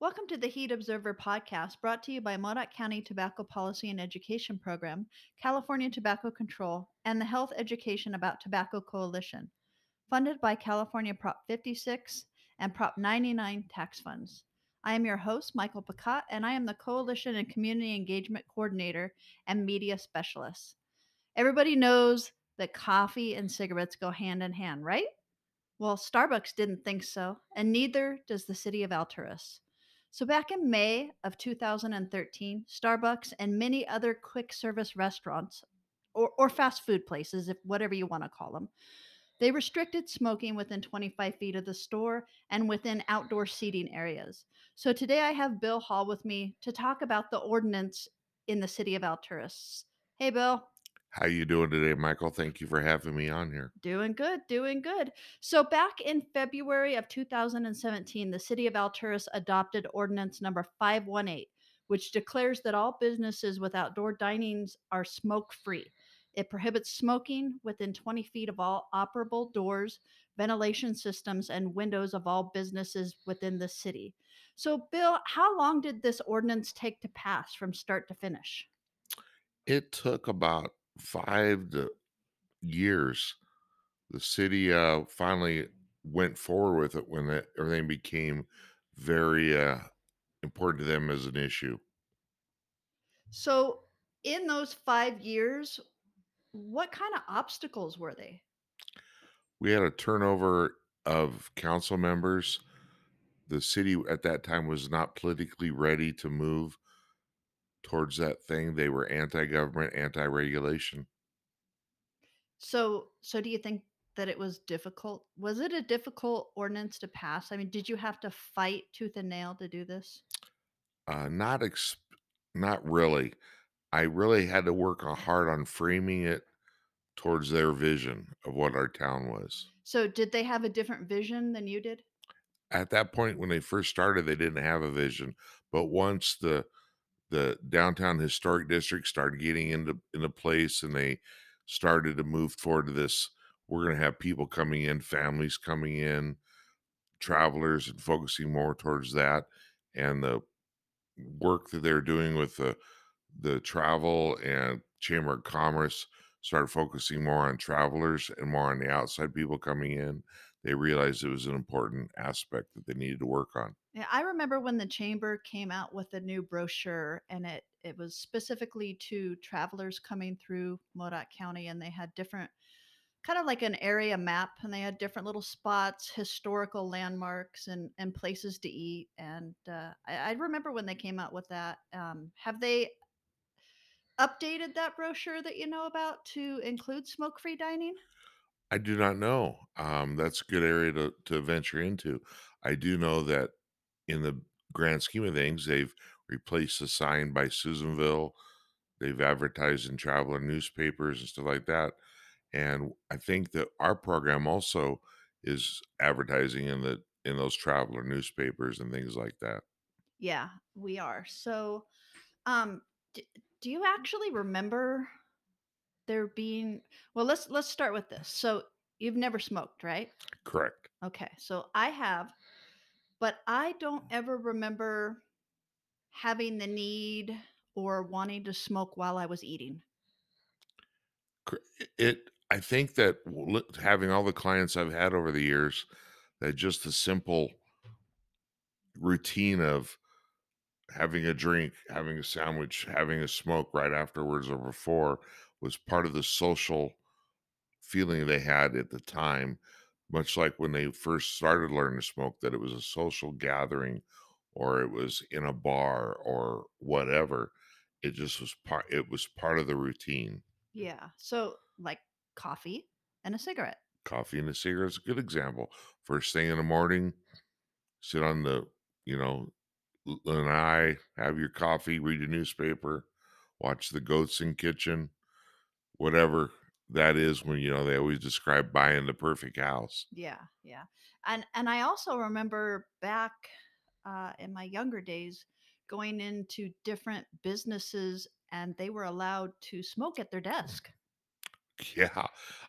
Welcome to the Heat Observer podcast, brought to you by Modoc County Tobacco Policy and Education Program, California Tobacco Control, and the Health Education About Tobacco Coalition, funded by California Prop 56 and Prop 99 tax funds. I am your host, Michael Pacat, and I am the Coalition and Community Engagement Coordinator and Media Specialist. Everybody knows that coffee and cigarettes go hand in hand, right? Well, Starbucks didn't think so, and neither does the city of Alturas. So, back in May of 2013, Starbucks and many other quick service restaurants, or, or fast food places, if whatever you want to call them, they restricted smoking within 25 feet of the store and within outdoor seating areas. So, today I have Bill Hall with me to talk about the ordinance in the city of Alturas. Hey, Bill. How are you doing today, Michael? Thank you for having me on here. Doing good, doing good. So back in February of 2017, the city of Alturas adopted ordinance number 518, which declares that all businesses with outdoor dinings are smoke free. It prohibits smoking within 20 feet of all operable doors, ventilation systems, and windows of all businesses within the city. So, Bill, how long did this ordinance take to pass from start to finish? It took about five to years. The city uh, finally went forward with it when it, everything became very uh, important to them as an issue. So, in those five years, what kind of obstacles were they? We had a turnover of council members. The city at that time was not politically ready to move towards that thing. They were anti government, anti regulation. So, so do you think that it was difficult? Was it a difficult ordinance to pass? I mean, did you have to fight tooth and nail to do this? Uh, not ex- not really. I really had to work hard on framing it towards their vision of what our town was. So, did they have a different vision than you did? At that point, when they first started, they didn't have a vision. But once the the downtown historic district started getting into into place and they started to move forward to this, we're going to have people coming in, families coming in, travelers, and focusing more towards that. And the work that they're doing with the the travel and chamber of commerce started focusing more on travelers and more on the outside people coming in they realized it was an important aspect that they needed to work on Yeah, I remember when the chamber came out with a new brochure and it it was specifically to travelers coming through Modoc County and they had different kind of like an area map and they had different little spots, historical landmarks and and places to eat and uh, I, I remember when they came out with that. Um, have they updated that brochure that you know about to include smoke-free dining? I do not know um, that's a good area to, to venture into i do know that in the grand scheme of things they've replaced the sign by susanville they've advertised in traveler newspapers and stuff like that and I think that our program also is advertising in the in those traveler newspapers and things like that. Yeah, we are. So, um, do you actually remember there being? Well, let's let's start with this. So, you've never smoked, right? Correct. Okay, so I have, but I don't ever remember having the need or wanting to smoke while I was eating. It I think that having all the clients I've had over the years, that just the simple routine of having a drink, having a sandwich, having a smoke right afterwards or before was part of the social feeling they had at the time, much like when they first started learning to smoke, that it was a social gathering or it was in a bar or whatever. It just was part it was part of the routine. Yeah. So, like coffee and a cigarette. Coffee and a cigarette is a good example. First thing in the morning, sit on the, you know, and I have your coffee, read a newspaper, watch the goats in kitchen, whatever that is when you know they always describe buying the perfect house. Yeah, yeah. And and I also remember back uh, in my younger days going into different businesses and they were allowed to smoke at their desk. Yeah,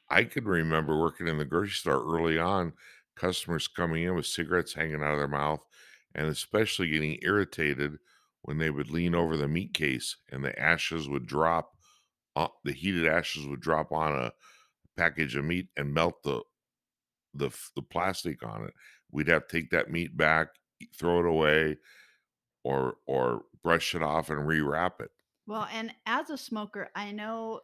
I could remember working in the grocery store early on, customers coming in with cigarettes hanging out of their mouth, and especially getting irritated when they would lean over the meat case and the ashes would drop, uh, the heated ashes would drop on a package of meat and melt the the the plastic on it. We'd have to take that meat back, throw it away, or or brush it off and rewrap it. Well, and as a smoker, I know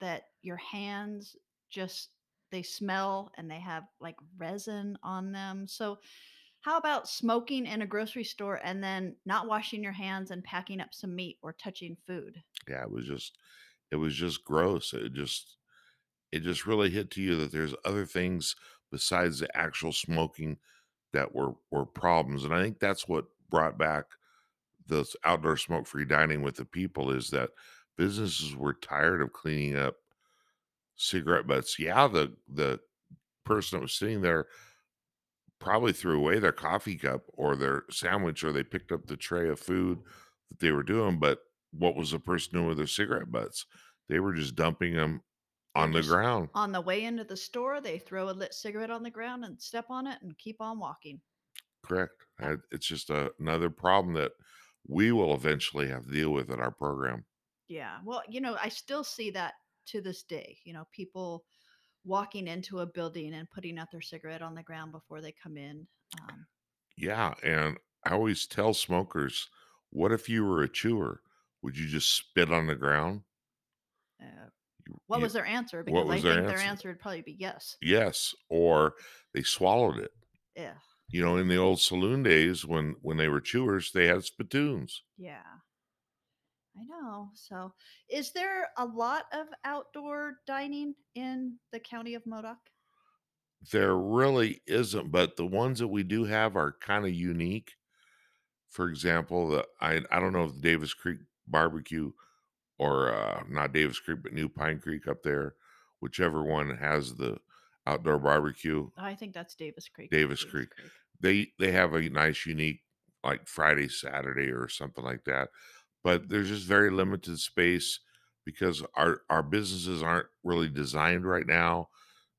that your hands just they smell and they have like resin on them. So, how about smoking in a grocery store and then not washing your hands and packing up some meat or touching food? Yeah, it was just it was just gross. It just it just really hit to you that there's other things besides the actual smoking that were were problems. And I think that's what brought back this outdoor smoke free dining with the people is that businesses were tired of cleaning up cigarette butts. Yeah, the the person that was sitting there probably threw away their coffee cup or their sandwich or they picked up the tray of food that they were doing, but what was the person doing with their cigarette butts? They were just dumping them on the ground. on the way into the store, they throw a lit cigarette on the ground and step on it and keep on walking. Correct. It's just a, another problem that we will eventually have to deal with in our program. Yeah. Well, you know, I still see that to this day. You know, people walking into a building and putting out their cigarette on the ground before they come in. Um, Yeah. And I always tell smokers, what if you were a chewer? Would you just spit on the ground? uh, what you- was their answer? Because I their think their answer? answer would probably be yes. yes. Or they swallowed it. Yeah. You know, in the old saloon days when when they were chewers, they had spittoons. Yeah. I know. So, is there a lot of outdoor dining in the county of Modoc? There really isn't, but the ones that we do have are kind of unique. For example, the I I don't know if the Davis Creek barbecue or uh not Davis Creek, but New Pine Creek up there, whichever one has the outdoor barbecue, I think that's Davis Creek. Davis Creek. They they have a nice unique like Friday, Saturday or something like that. But there's just very limited space because our our businesses aren't really designed right now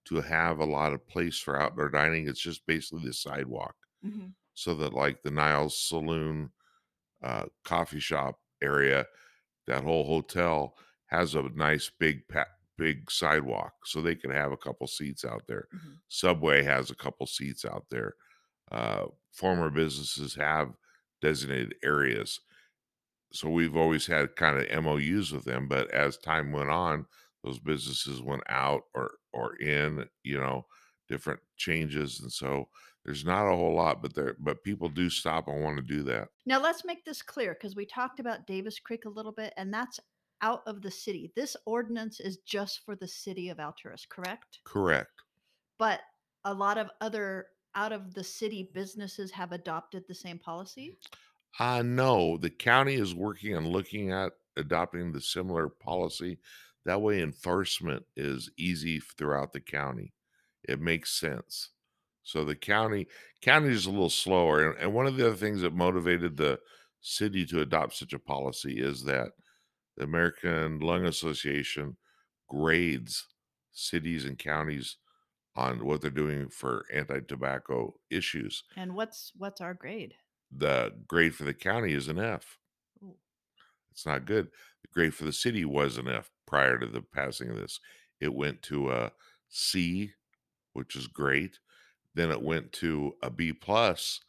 to have a lot of place for outdoor dining. It's just basically the sidewalk. hmm So that like the Niles Saloon uh, coffee shop area, that whole hotel has a nice big pa- big sidewalk, so they can have a couple seats out there. hmm Subway has a couple seats out there. Uh, former businesses have designated areas, so we've always had kind of MOUs with them. But as time went on, those businesses went out or or in, you know, different changes, and so there's not a whole lot, but there but people do stop and want to do that. Now, let's make this clear because we talked about Davis Creek a little bit, and that's out of the city. This ordinance is just for the city of Alturas, correct? Correct. But a lot of other out of the city businesses have adopted the same policy. Uh, no, the county is working on looking at adopting the similar policy. That way, enforcement is easy throughout the county. It makes sense. So the county county is a little slower, and, and one of the other things that motivated the city to adopt such a policy is that the American Lung Association grades cities and counties on what they're doing for anti-tobacco issues. And what's what's our grade? The grade for the county is an F. Ooh. It's not good. The grade for the city was an F prior to the passing of this. It went to a C, which is great. Then it went to a B plus,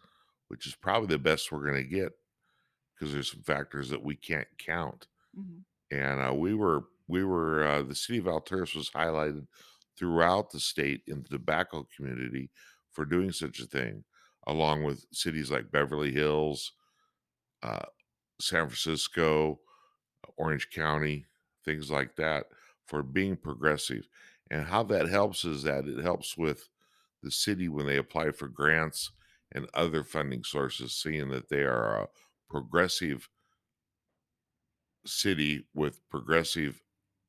which is probably the best we're going to get because there's some factors that we can't count. Mhm. And uh, we were we were uh, the city of Alturas was highlighted throughout the state in the tobacco community for doing such a thing, along with cities like Beverly Hills, uh, San Francisco, Orange County, things like that, for being progressive. And how that helps is that it helps with the city when they apply for grants and other funding sources, seeing that they are a progressive city with progressive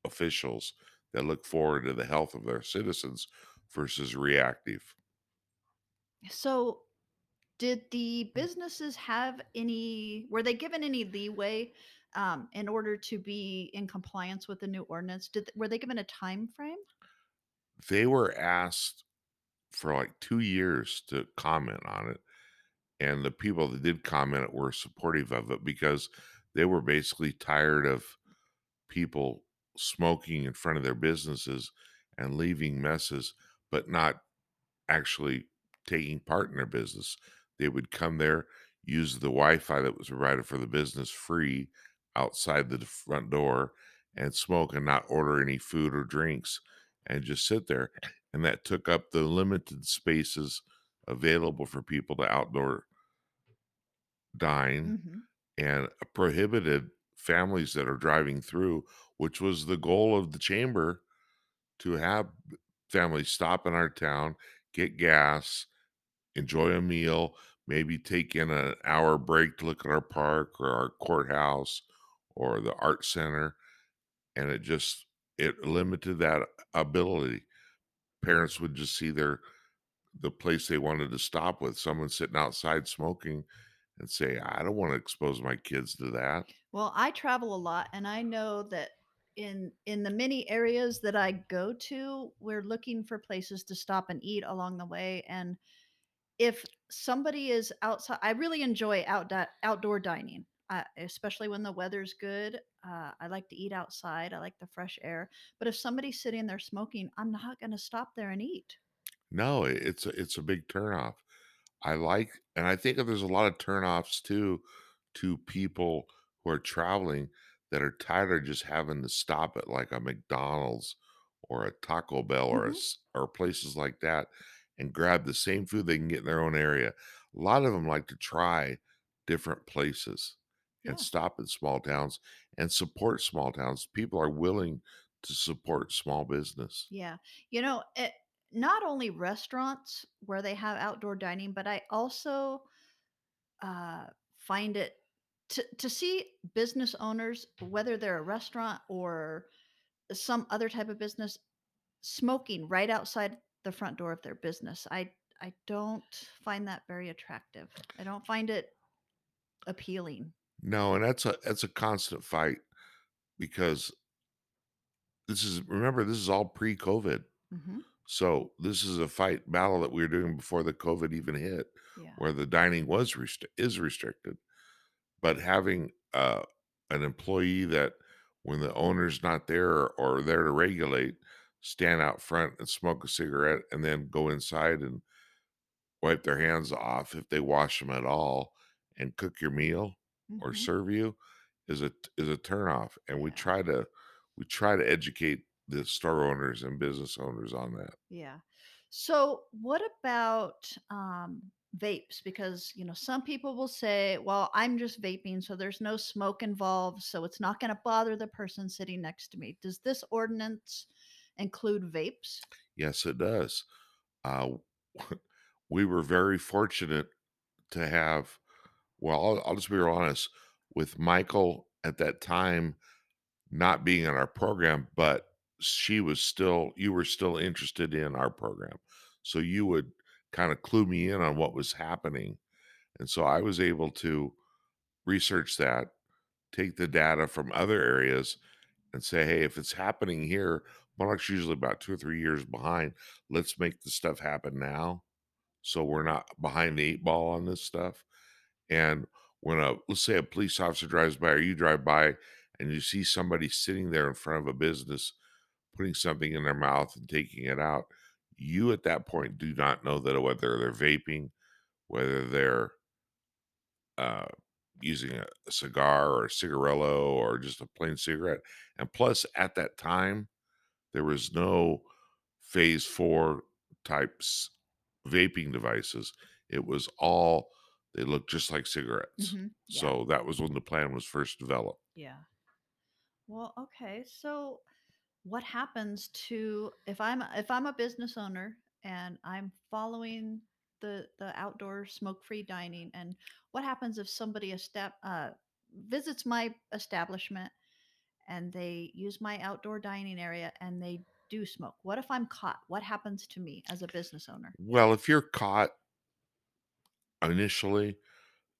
officials that look forward to the health of their citizens versus reactive. So, did the businesses have any? Were they given any leeway um, in order to be in compliance with the new ordinance? Did were they given a time frame? They were asked for like two years to comment on it. and the people that did comment were supportive of it because they were basically tired of people smoking in front of their businesses and leaving messes, but not actually taking part in their business. They would come there, use the Wi Fi that was provided for the business free outside the front door, and smoke and not order any food or drinks and just sit there. And that took up the limited spaces available for people to outdoor dine hmm and prohibited families that are driving through, which was the goal of the chamber to have families stop in our town, get gas, enjoy a meal, maybe take in an hour break to look at our park or our courthouse or the art center. And it just it limited that ability. Parents would just see their the place they wanted to stop with someone sitting outside smoking and say, I don't want to expose my kids to that. Well, I travel a lot and I know that in in the many areas that I go to, we're looking for places to stop and eat along the way and if somebody is outside I really enjoy out outdoor dining. Uh, especially when the weather's good. Uh, I like to eat outside. I like the fresh air. But if somebody's sitting there smoking, I'm not going to stop there and eat. No, it's a, it's a big turnoff. I like, and I think there's a lot of turnoffs too to people who are traveling that are tired of just having to stop at like a McDonald's or a Taco Bell or a, hmm s- or places like that and grab the same food they can get in their own area. A lot of them like to try different places and Yeah. stop in small towns and support small towns. People are willing to support small business. Yeah. You know, it, not only restaurants where they have outdoor dining, but I also uh, find it to, to see business owners, whether they're a restaurant or some other type of business, smoking right outside the front door of their business. I I don't find that very attractive. I don't find it appealing. No, and that's a that's a constant fight because this is remember this is all pre-COVID. hmm So this is a fight battle that we were doing before the COVID even hit, Yeah. where the dining was restri- is restricted. But having uh, an employee that when the owner's not there or there to regulate, stand out front and smoke a cigarette and then go inside and wipe their hands off if they wash them at all and cook your meal or hmm serve you is a is a turnoff. And we try to we try to educate the store owners and business owners on that. Yeah. So, what about um, vapes? Because, you know, some people will say, well, I'm just vaping, so there's no smoke involved, so it's not going to bother the person sitting next to me. Does this ordinance include vapes? Yes, it does. Uh, we were very fortunate to have. Well, I'll, I'll just be real honest with Michael at that time not being in our program, but she was still. You were still interested in our program, so you would kind of clue me in on what was happening, and so I was able to research that, take the data from other areas, and say, hey, if it's happening here, Modoc's usually about two or three years behind. Let's make the stuff happen now so we're not behind the eight ball on this stuff. And when a let's say a police officer drives by or you drive by and you see somebody sitting there in front of a business putting something in their mouth and taking it out, you at that point do not know that whether they're vaping, whether they're uh, using a, cigar or a cigarillo or just a plain cigarette. And plus, at that time, there was no phase four types vaping devices. It was all they looked just like cigarettes. hmm Yeah. So that was when the plan was first developed. Yeah. Well, okay. So, what happens to if I'm if I'm a business owner and I'm following the the outdoor smoke-free dining and what happens if somebody estab- uh, visits my establishment and they use my outdoor dining area and they do smoke? What if I'm caught? What happens to me as a business owner? Well, if you're caught initially,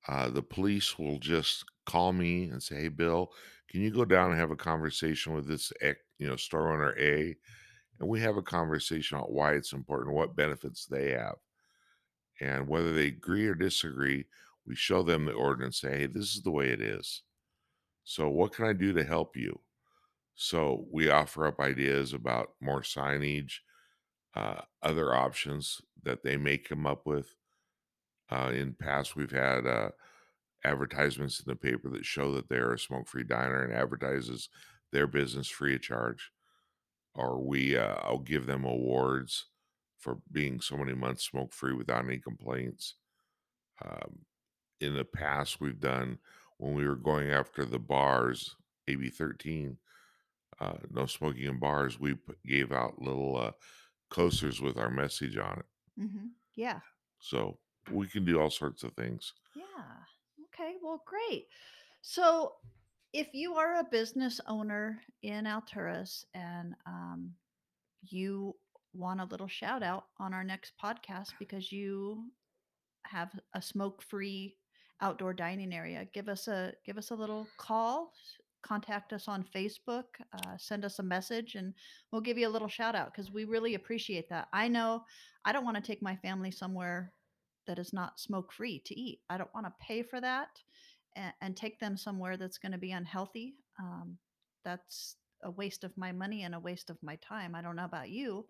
uh, the police will just call me and say, "Hey, Bill, can you go down and have a conversation with this, you know, store owner A?" And we have a conversation on why it's important, what benefits they have. And whether they agree or disagree, we show them the ordinance, say, hey, this is the way it is. So, what can I do to help you? So, we offer up ideas about more signage, uh, other options that they may come up with. Uh, in past, we've had uh, advertisements in the paper that show that they're a smoke-free diner and advertises their business free of charge. Or we, uh, I'll give them awards for being so many months smoke-free without any complaints. Um, in the past, we've done when we were going after the bars, AB 13, uh, no smoking in bars, we put, gave out little uh, coasters with our message on it. hmm Yeah. So we can do all sorts of things. Yeah. Okay. Well, great. So, if you are a business owner in Alturas and um, you want a little shout out on our next podcast because you have a smoke-free outdoor dining area, give us a give us a little call. Contact us on Facebook, uh, send us a message, and we'll give you a little shout out because we really appreciate that. I know I don't want to take my family somewhere that is not smoke free to eat. I don't want to pay for that and, and take them somewhere that's going to be unhealthy. Um, that's a waste of my money and a waste of my time. I don't know about you,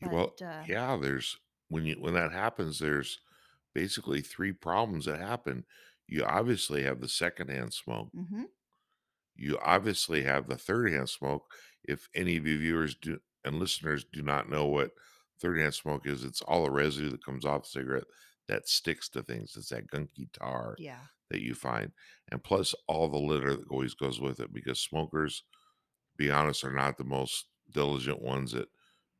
Well, uh, yeah, there's when you when that happens, there's basically three problems that happen. You obviously have the secondhand smoke. hmm You obviously have the third hand smoke. If any of you viewers do and listeners do not know what third hand smoke is, it's all the residue that comes off the cigarette that sticks to things. It's that gunky tar yeah, that you find. And plus all the litter that always goes with it because smokers, be honest, are not the most diligent ones at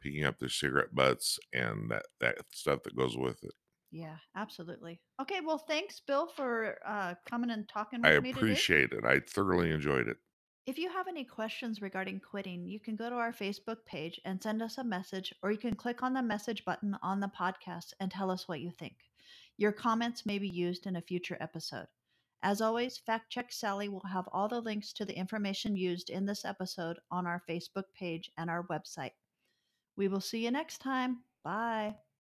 picking up their cigarette butts and that, that stuff that goes with it. yeah, absolutely. Okay, well, thanks, Bill, for uh, coming and talking I me today. appreciate it. I thoroughly enjoyed it. If you have any questions regarding quitting, you can go to our Facebook page and send us a message, or you can click on the message button on the podcast and tell us what you think. Your comments may be used in a future episode. As always, Fact Check Sally will have all the links to the information used in this episode on our Facebook page and our website. We will see you next time. Bye.